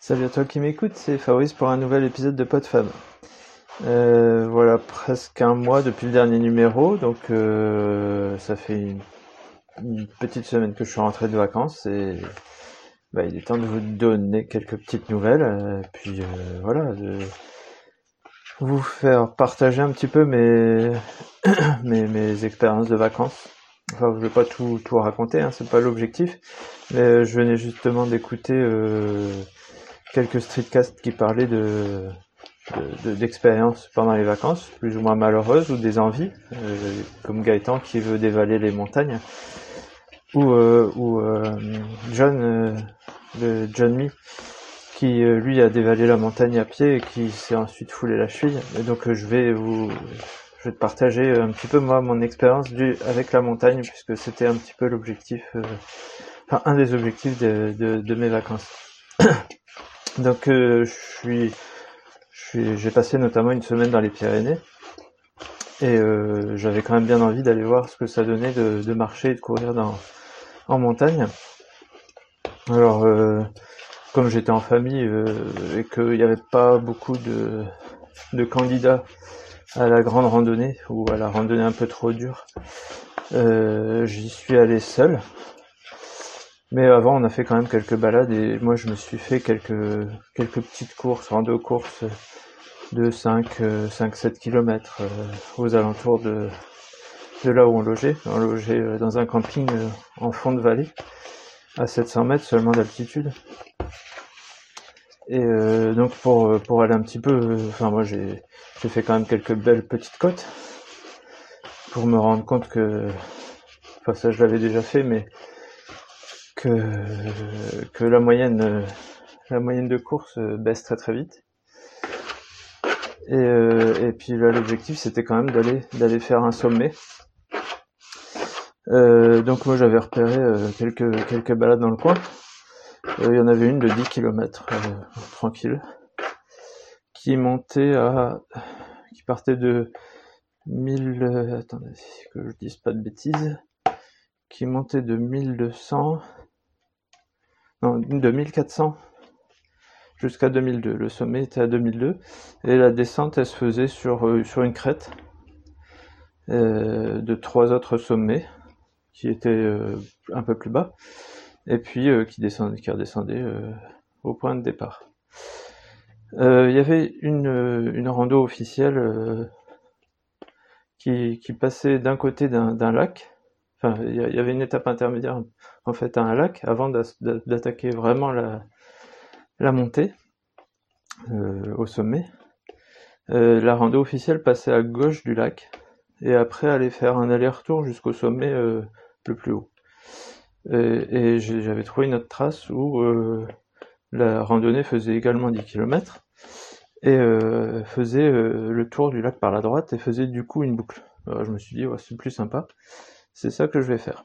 Salut à toi qui m'écoute, c'est Fabrice pour un nouvel épisode de PodFab. Euh, voilà, presque un mois depuis le dernier numéro, donc euh, ça fait une, petite semaine que je suis rentré de vacances et bah, il est temps de vous donner quelques petites nouvelles, euh, puis euh, voilà, de vous faire partager un petit peu mes, mes, mes expériences de vacances. Enfin, je vais pas tout, tout raconter, hein, c'est pas l'objectif, mais je venais justement d'écouter quelques streetcasts qui parlaient de d'expériences de, pendant les vacances, plus ou moins malheureuses, ou des envies, euh, comme Gaëtan qui veut dévaler les montagnes, ou, euh, ou euh, John, le John Me, qui lui a dévalé la montagne à pied et qui s'est ensuite foulé la cheville. Et donc je vais vous je vais te partager un petit peu moi mon expérience avec la montagne puisque c'était un petit peu l'objectif, enfin un des objectifs de, de mes vacances. Donc euh, je suis, j'ai passé notamment une semaine dans les Pyrénées et euh, j'avais quand même bien envie d'aller voir ce que ça donnait de, de marcher et de courir dans, en montagne. Alors euh, comme j'étais en famille euh, et qu'il n'y avait pas beaucoup de, de, candidats à la grande randonnée ou à la randonnée un peu trop dure, euh, j'y suis allé seul mais avant, on a fait quand même quelques balades et moi, je me suis fait quelques, quelques petites courses, en deux courses de 5, 5, 7 km aux alentours de, de là où on logeait. On logeait euh, dans un camping euh, en fond de vallée, à 700 mètres seulement d'altitude. Et euh, donc pour, pour aller un petit peu, euh, enfin moi j'ai fait quand même quelques belles petites côtes pour me rendre compte que, enfin ça je l'avais déjà fait, mais que, la moyenne la moyenne de course baisse très très vite. Et, euh, et puis là l'objectif c'était quand même d'aller d'aller faire un sommet. Euh, donc moi j'avais repéré euh, quelques quelques balades dans le coin. Euh, il y en avait une de 10 km tranquille qui montait à qui partait de 1000 attendez que je dise pas de bêtises qui montait de 1200 non, de 1400 jusqu'à 2002. Le sommet était à 2002 et la descente elle se faisait sur, euh, sur une crête euh, de trois autres sommets qui étaient euh, un peu plus bas et puis qui descendaient, qui redescendaient au point de départ. Il y avait une, une rando officielle qui, qui passait d'un côté d'un lac il y, avait une étape intermédiaire en fait à un lac avant d'attaquer vraiment la, montée euh, au sommet. Euh, la rando officielle passait à gauche du lac et après aller faire un aller-retour jusqu'au sommet euh, le plus haut. Et, j'avais trouvé une autre trace où la randonnée faisait également 10 km et faisait le tour du lac par la droite et faisait du coup une boucle. Je me suis dit, ouais, c'est plus sympa. C'est ça que je vais faire.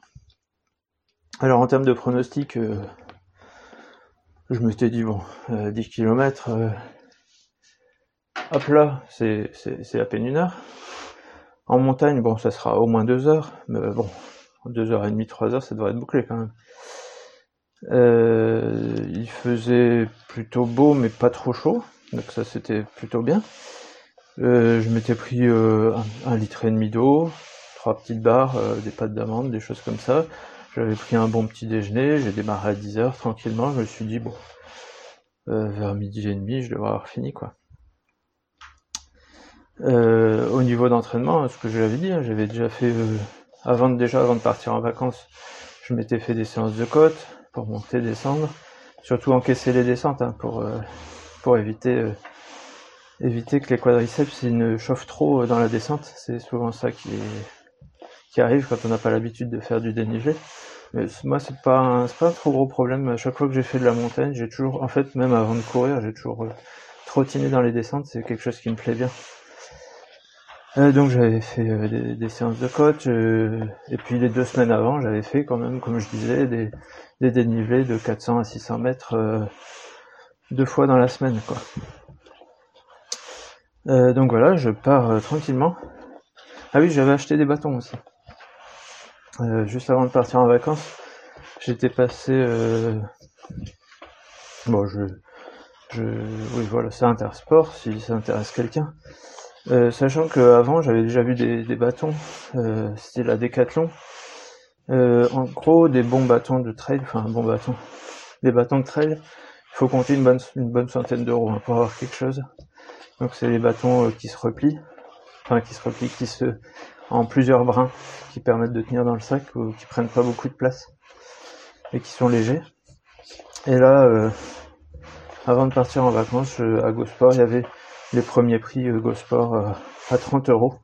Alors en termes de pronostic, euh, je me suis dit, bon, euh, 10 km, euh, hop là, c'est à peine une heure. En montagne, bon, ça sera au moins deux heures, mais bon, deux heures et demie, trois heures, ça devrait être bouclé quand même. Euh, il faisait plutôt beau, mais pas trop chaud, donc ça c'était plutôt bien. Euh, je m'étais pris un litre et demi d'eau, trois petites barres, euh, des pâtes d'amande, des choses comme ça. J'avais pris un bon petit déjeuner, j'ai démarré à 10h tranquillement, je me suis dit bon, euh, vers midi et demi, je devrais avoir fini quoi. Euh, au niveau d'entraînement, ce que je l'avais dit, hein, j'avais déjà fait, avant de, déjà avant de partir en vacances, je m'étais fait des séances de côte pour monter, descendre, surtout encaisser les descentes hein, pour pour éviter éviter que les quadriceps ne chauffent trop dans la descente. C'est souvent ça qui est qui arrive quand on n'a pas l'habitude de faire du dénivelé. Mais moi, c'est pas un, pas un trop gros problème. À chaque fois que j'ai fait de la montagne, j'ai toujours, en fait, même avant de courir, j'ai toujours euh, trottiné dans les descentes. C'est quelque chose qui me plaît bien. Euh, donc j'avais fait euh, des, des, séances de euh, et puis les deux semaines avant j'avais fait quand même comme je disais des, des dénivelés de 400 à 600 mètres deux fois dans la semaine quoi. Donc voilà je pars tranquillement. Ah oui j'avais acheté des bâtons aussi. Euh, juste avant de partir en vacances, j'étais passé. Euh... Bon, je je, oui, voilà, c'est Intersport, si ça intéresse quelqu'un. Euh, sachant qu'avant, j'avais déjà vu des, des bâtons, euh, c'était la Decathlon. Euh, en gros, des bons bâtons de trail, enfin, un bon bâton, des bâtons de trail, il faut compter une bonne, une bonne centaine d'euros hein, pour avoir quelque chose. Donc, c'est les bâtons qui se replient, enfin, qui se replient, qui se, en plusieurs brins, qui permettent de tenir dans le sac ou qui prennent pas beaucoup de place et qui sont légers. Et là, avant de partir en vacances à GoSport, il y avait les premiers prix euh, GoSport euh, à 30 euros.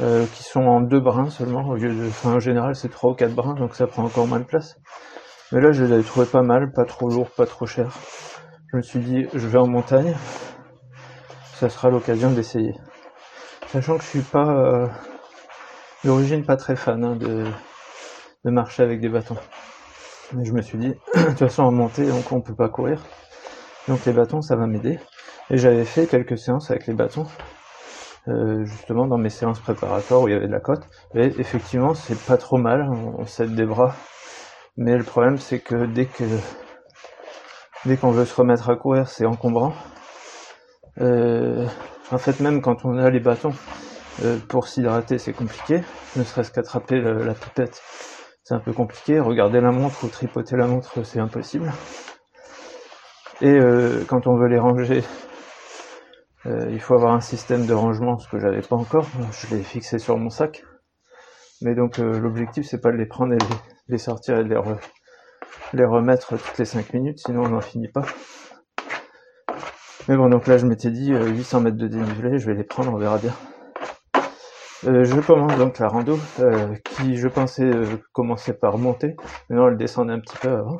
Euh, qui sont en deux brins seulement au lieu de enfin en général c'est trois ou quatre brins donc ça prend encore moins de place mais là je les avais trouvés pas mal pas trop lourd pas trop cher je me suis dit je vais en montagne ça sera l'occasion d'essayer sachant que je suis pas d'origine pas très fan hein, de, de marcher avec des bâtons mais je me suis dit de toute façon en montée donc on peut pas courir donc les bâtons, ça va m'aider. Et j'avais fait quelques séances avec les bâtons, euh, justement dans mes séances préparatoires où il y avait de la côte. Et effectivement, c'est pas trop mal, on, s'aide des bras. Mais le problème, c'est que dès que dès qu'on veut se remettre à courir, c'est encombrant. Euh, en fait, même quand on a les bâtons, euh, pour s'hydrater, c'est compliqué. Ne serait-ce qu'attraper la pipette, c'est un peu compliqué. Regarder la montre ou tripoter la montre, c'est impossible. Et euh, quand on veut les ranger, euh, il faut avoir un système de rangement, ce que j'avais pas encore. Je l'ai fixé sur mon sac. Mais donc l'objectif c'est pas de les prendre et les, les sortir et de les, les remettre toutes les 5 minutes, sinon on n'en finit pas. Mais bon, donc là je m'étais dit 800 mètres de dénivelé, je vais les prendre, on verra bien. je commence donc la rando, qui je pensais commencer par monter, mais non elle descendait un petit peu avant.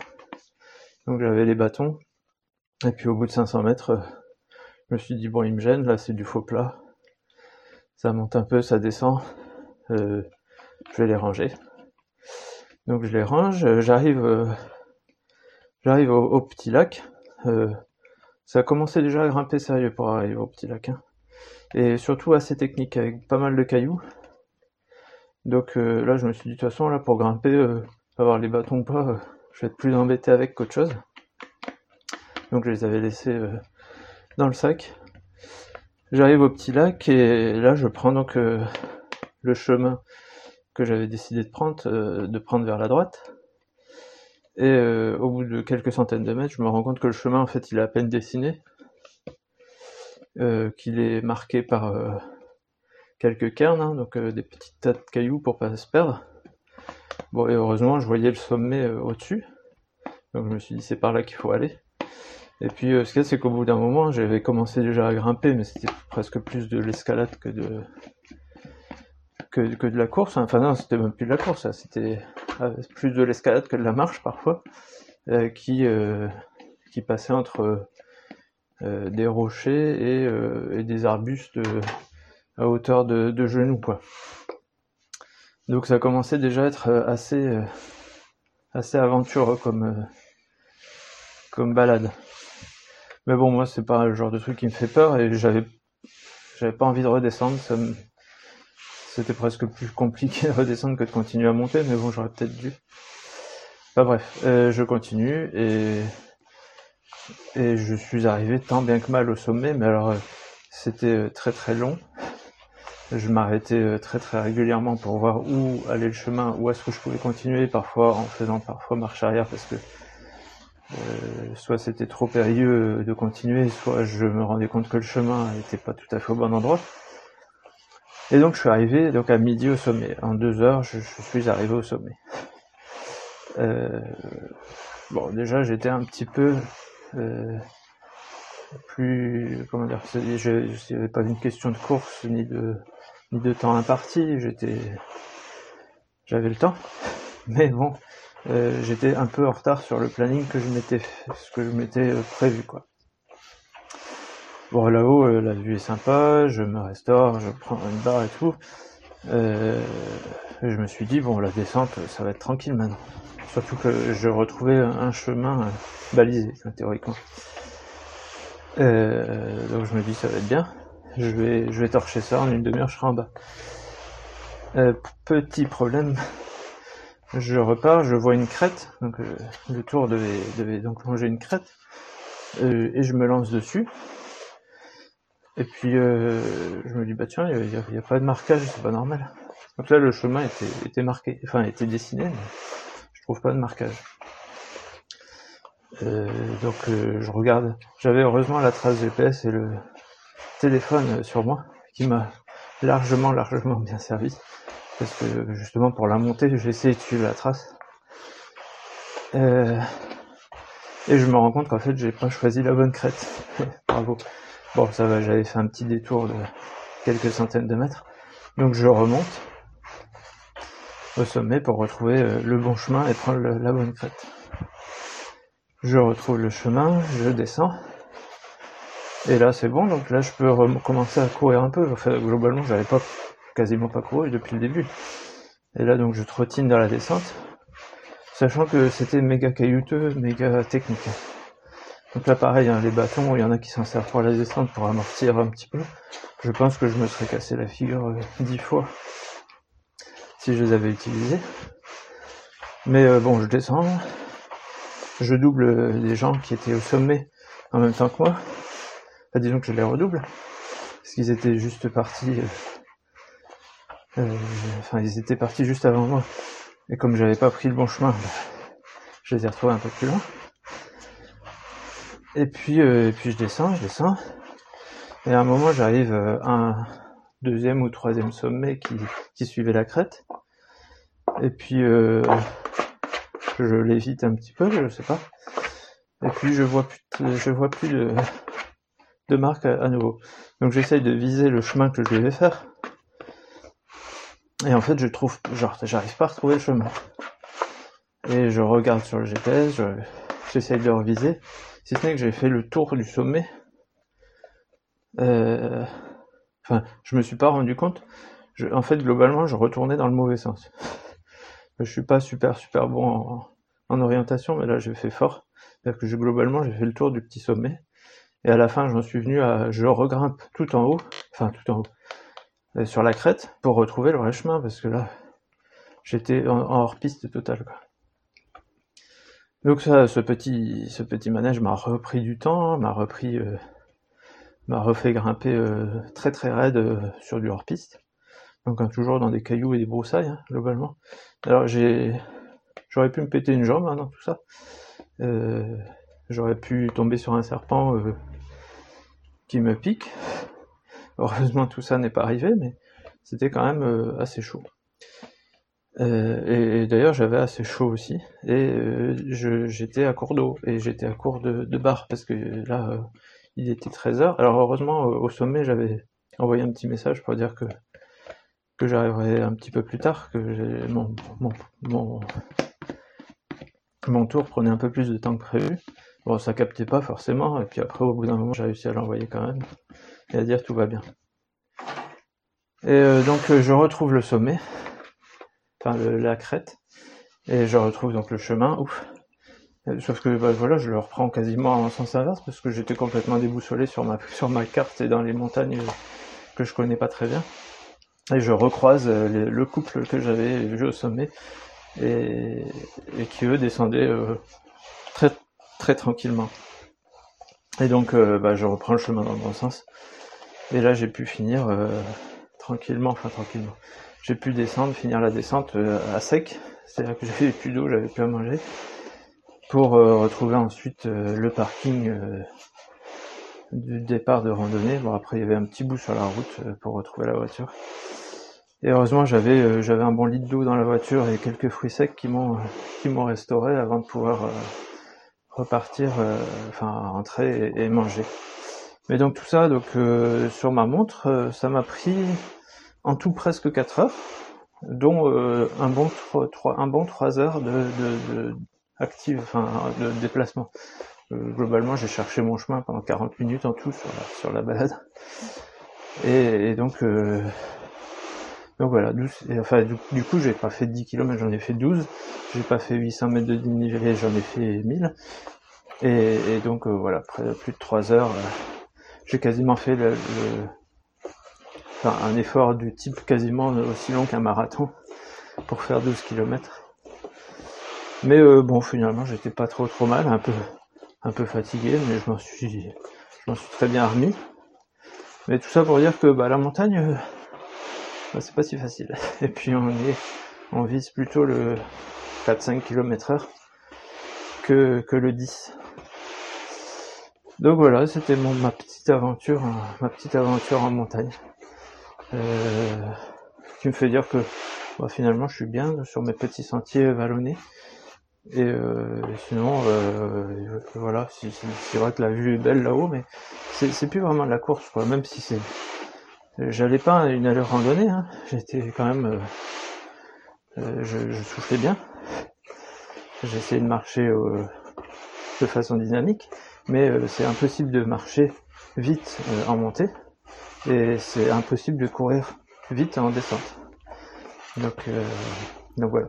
Donc j'avais les bâtons, et puis au bout de 500 mètres, euh, je me suis dit, bon, il me gêne, là c'est du faux plat. Ça monte un peu, ça descend. Euh, je vais les ranger. Donc je les range, euh, j'arrive j'arrive au, petit lac. Ça a commencé déjà à grimper sérieux pour arriver au petit lac. Hein. Et surtout assez technique, avec pas mal de cailloux. Donc là je me suis dit, de toute façon, là pour grimper, avoir les bâtons ou pas, je vais être plus embêté avec qu'autre chose. Donc je les avais laissés euh, dans le sac. J'arrive au petit lac et là je prends donc euh, le chemin que j'avais décidé de prendre, euh, de prendre vers la droite. Et au bout de quelques centaines de mètres, je me rends compte que le chemin en fait il est à peine dessiné, qu'il est marqué par quelques cairns, hein, donc des petits tas de cailloux pour pas se perdre. Bon et heureusement je voyais le sommet au-dessus, donc je me suis dit c'est par là qu'il faut aller. Et puis euh, ce qu'il y a, c'est qu'au bout d'un moment, j'avais commencé déjà à grimper, mais c'était presque plus de l'escalade que de que, que, de la course. Enfin non, c'était même plus de la course, c'était euh, plus de l'escalade que de la marche parfois, euh, qui qui passait entre des rochers et, et des arbustes à hauteur de, de, genoux, quoi. Donc ça commençait déjà à être assez assez aventureux comme comme balade. Mais bon, moi, c'est pas le genre de truc qui me fait peur et j'avais, j'avais pas envie de redescendre. Ça C'était presque plus compliqué de redescendre que de continuer à monter, mais bon, j'aurais peut-être dû. Enfin bref, euh, je continue et je suis arrivé tant bien que mal au sommet, mais alors euh, c'était euh, très très long. Je m'arrêtais très très régulièrement pour voir où allait le chemin, où est-ce que je pouvais continuer, parfois en faisant parfois marche arrière parce que soit c'était trop périlleux de continuer, soit je me rendais compte que le chemin n'était pas tout à fait au bon endroit. Et donc je suis arrivé donc à midi au sommet. En deux heures, je, suis arrivé au sommet. Euh, bon, déjà j'étais un petit peu euh, plus comment dire, je n'avais pas une question de course ni de ni de temps imparti. J'étais, j'avais le temps, mais bon, euh, j'étais un peu en retard sur le planning que je m'étais ce que je m'étais prévu quoi. Bon là-haut euh, la vue est sympa, je me restaure, je prends une barre et tout. je me suis dit bon la descente ça va être tranquille maintenant. Surtout que je retrouvais un chemin balisé théoriquement. donc je me dis ça va être bien. Je vais je vais torcher ça en une demi-heure je serai en bas. petit problème, je repars, je vois une crête, donc euh, le tour devait, devait donc longer une crête. et je me lance dessus. Et puis je me dis bah tiens, il n'y a, pas de marquage, c'est pas normal. Donc là le chemin était, était marqué, enfin était dessiné, mais je trouve pas de marquage. donc je regarde. J'avais heureusement la trace GPS et le téléphone sur moi qui m'a largement, largement bien servi. Parce que justement pour la montée, j'ai essayé de suivre la trace. Euh, et je me rends compte qu'en fait j'ai pas choisi la bonne crête. Bravo. Bon ça va, j'avais fait un petit détour de quelques centaines de mètres. Donc je remonte au sommet pour retrouver euh, le bon chemin et prendre la bonne crête. Je retrouve le chemin, je descends. Et là c'est bon, donc là je peux recommencer à courir un peu. Enfin, globalement j'avais pas quasiment pas couru depuis le début. Et là donc je trottine dans la descente, sachant que c'était méga caillouteux, méga technique. Donc là pareil, hein, les bâtons, il y en a qui s'en servent pour la descente pour amortir un petit peu. Je pense que je me serais cassé la figure euh, dix fois si je les avais utilisés. Mais euh, bon, je descends, je double les gens qui étaient au sommet en même temps que moi. Enfin, disons que je les redouble, parce qu'ils étaient juste partis euh, euh, enfin, ils étaient partis juste avant moi. Et comme j'avais pas pris le bon chemin, je les ai retrouvés un peu plus loin. Et puis, euh, et puis je descends, je descends. Et à un moment, j'arrive euh, à un deuxième ou troisième sommet qui, qui suivait la crête. Et puis, je l'évite un petit peu, je sais pas. Et puis, je vois plus, je vois plus de, de marque à, à nouveau. Donc, j'essaye de viser le chemin que je devais faire. Et en fait, je trouve, genre, j'arrive pas à retrouver le chemin. Et je regarde sur le GPS, j'essaye de reviser. Si ce n'est que j'ai fait le tour du sommet. Euh, enfin, je me suis pas rendu compte. en fait, globalement, je retournais dans le mauvais sens. Je suis pas super super bon en, en orientation, mais là, j'ai fait fort. C'est-à-dire que globalement, j'ai fait le tour du petit sommet. Et à la fin, j'en suis venu à, je regrimpe tout en haut, enfin tout en haut, euh, sur la crête pour retrouver le vrai chemin parce que là j'étais en, hors piste totale. Donc ça, ce petit, ce petit manège m'a repris du temps, m'a repris, euh, m'a refait grimper euh, très très raide sur du hors piste. Donc hein, toujours dans des cailloux et des broussailles hein, globalement. Alors j'ai, j'aurais pu me péter une jambe hein, dans tout ça. j'aurais pu tomber sur un serpent qui me pique. Heureusement, tout ça n'est pas arrivé, mais c'était quand même euh, assez chaud. Euh, et, d'ailleurs, j'avais assez chaud aussi, et euh, j'étais à court d'eau, et j'étais à court de, de barre, parce que là, il était 13h. Alors heureusement, au sommet, j'avais envoyé un petit message pour dire que, que j'arriverais un petit peu plus tard, que mon, mon, mon, mon tour prenait un peu plus de temps que prévu. Bon, ça captait pas forcément, et puis après, au bout d'un moment, j'ai réussi à l'envoyer quand même et à dire tout va bien. Et euh, donc euh, je retrouve le sommet, enfin la crête, et je retrouve donc le chemin, ouf. Sauf que bah, voilà, je le reprends quasiment en sens inverse parce que j'étais complètement déboussolé sur ma sur ma carte et dans les montagnes que je connais pas très bien. Et je recroise euh, le couple que j'avais vu au sommet et, qui eux descendaient très très tranquillement. Et donc bah, je reprends le chemin dans le bon sens. Et là, j'ai pu finir euh, tranquillement, enfin tranquillement. J'ai pu descendre, finir la descente euh, à sec, c'est-à-dire que j'avais plus d'eau, j'avais plus à manger, pour euh, retrouver ensuite le parking du départ de randonnée. Bon, après, il y avait un petit bout sur la route pour retrouver la voiture. Et heureusement, j'avais un bon litre d'eau dans la voiture et quelques fruits secs qui m'ont restauré avant de pouvoir repartir, enfin rentrer et manger. Mais donc tout ça, donc euh, sur ma montre, euh, ça m'a pris en tout presque 4 heures, dont euh, un bon 3, un bon 3 heures de, de, de active, enfin de déplacement. globalement, j'ai cherché mon chemin pendant 40 minutes en tout sur la, sur la balade. Et, donc donc voilà, 12, enfin du, coup j'ai pas fait 10 km, j'en ai fait 12, j'ai pas fait 800 mètres de dénivelé, j'en ai fait 1000. Et, et donc voilà, après plus de 3 heures, j'ai quasiment fait le, un effort du type quasiment aussi long qu'un marathon pour faire 12 km. Mais euh, bon, finalement, j'étais pas trop trop mal, un peu un peu fatigué, mais je m'en suis, je m'en suis très bien remis. Mais tout ça pour dire que bah, la montagne, euh, bah, c'est pas si facile. Et puis on est, on vise plutôt le 4-5 km heure que, que le 10. Donc voilà, c'était mon ma petite aventure, ma petite aventure en montagne. Euh, qui me fait dire que bah, finalement je suis bien sur mes petits sentiers vallonnés. Et euh, sinon, euh, voilà, c'est vrai que la vue est belle là-haut, mais c'est plus vraiment la course, quoi. Même si c'est, j'allais pas une allure randonnée, hein. j'étais quand même, je, je, soufflais bien. J'essayais de marcher de façon dynamique, mais c'est impossible de marcher vite en montée, et c'est impossible de courir vite en descente. Donc, euh, donc voilà.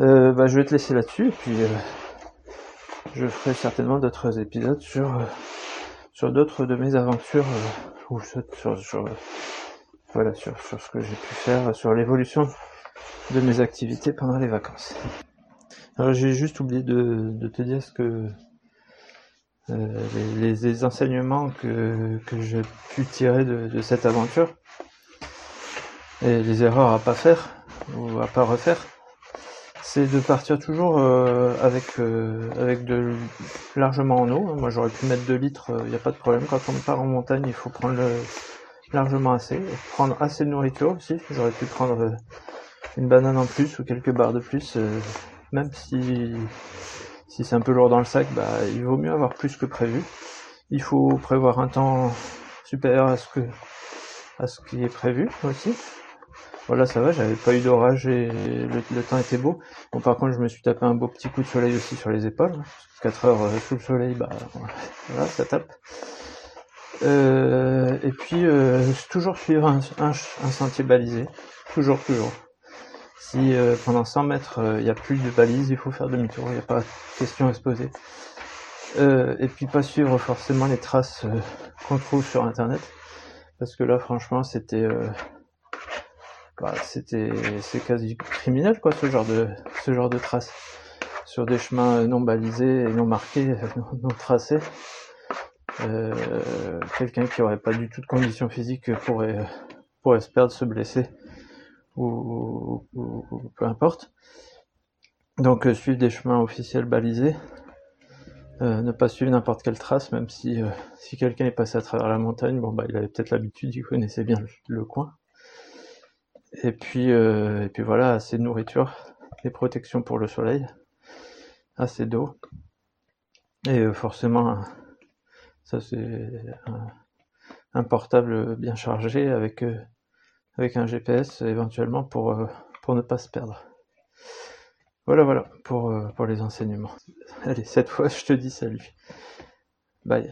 Euh, bah, je vais te laisser là-dessus et puis euh, je ferai certainement d'autres épisodes sur sur d'autres de mes aventures ou sur, sur, voilà sur, sur ce que j'ai pu faire sur l'évolution de mes activités pendant les vacances. Alors j'ai juste oublié de, de, te dire ce que les, les, enseignements que, que j'ai pu tirer de, cette aventure et les erreurs à pas faire ou à pas refaire, c'est de partir toujours euh, avec euh, avec de largement en eau. Moi j'aurais pu mettre 2 litres, il euh, n'y a pas de problème. Quand on part en montagne, il faut prendre largement assez. Prendre assez de nourriture aussi. J'aurais pu prendre une banane en plus ou quelques barres de plus, même si si c'est un peu lourd dans le sac, bah il vaut mieux avoir plus que prévu. Il faut prévoir un temps supérieur à ce que à ce qui est prévu aussi. Voilà, ça va, j'avais pas eu d'orage et le, temps était beau. Bon, par contre, je me suis tapé un beau petit coup de soleil aussi sur les épaules. 4 heures euh, sous le soleil, bah voilà, ça tape. Euh, et puis, euh, toujours suivre un, sentier balisé. Toujours, toujours. Si pendant 100 mètres, il n'y a plus de balise, il faut faire demi-tour, il n'y a pas question à se poser. et puis pas suivre forcément les traces qu'on trouve sur Internet. Parce que là, franchement, c'était bah, c'était c'est quasi criminel quoi ce genre de ce genre de traces sur des chemins non balisés et non marqués, non, tracés. Euh, quelqu'un qui aurait pas du tout de conditions physiques pourrait pourrait se perdre, se blesser ou, peu importe. Donc euh, suivre des chemins officiels balisés, euh, ne pas suivre n'importe quelle trace, même si si quelqu'un est passé à travers la montagne, bon bah il avait peut-être l'habitude, il connaissait bien le coin. Et puis, euh, et puis voilà, assez de nourriture, des protections pour le soleil, assez d'eau. Et euh, forcément, ça c'est un, portable bien chargé avec, euh, avec un GPS éventuellement pour, pour ne pas se perdre. Voilà, voilà, pour, pour les enseignements. Allez, cette fois, je te dis salut. Bye.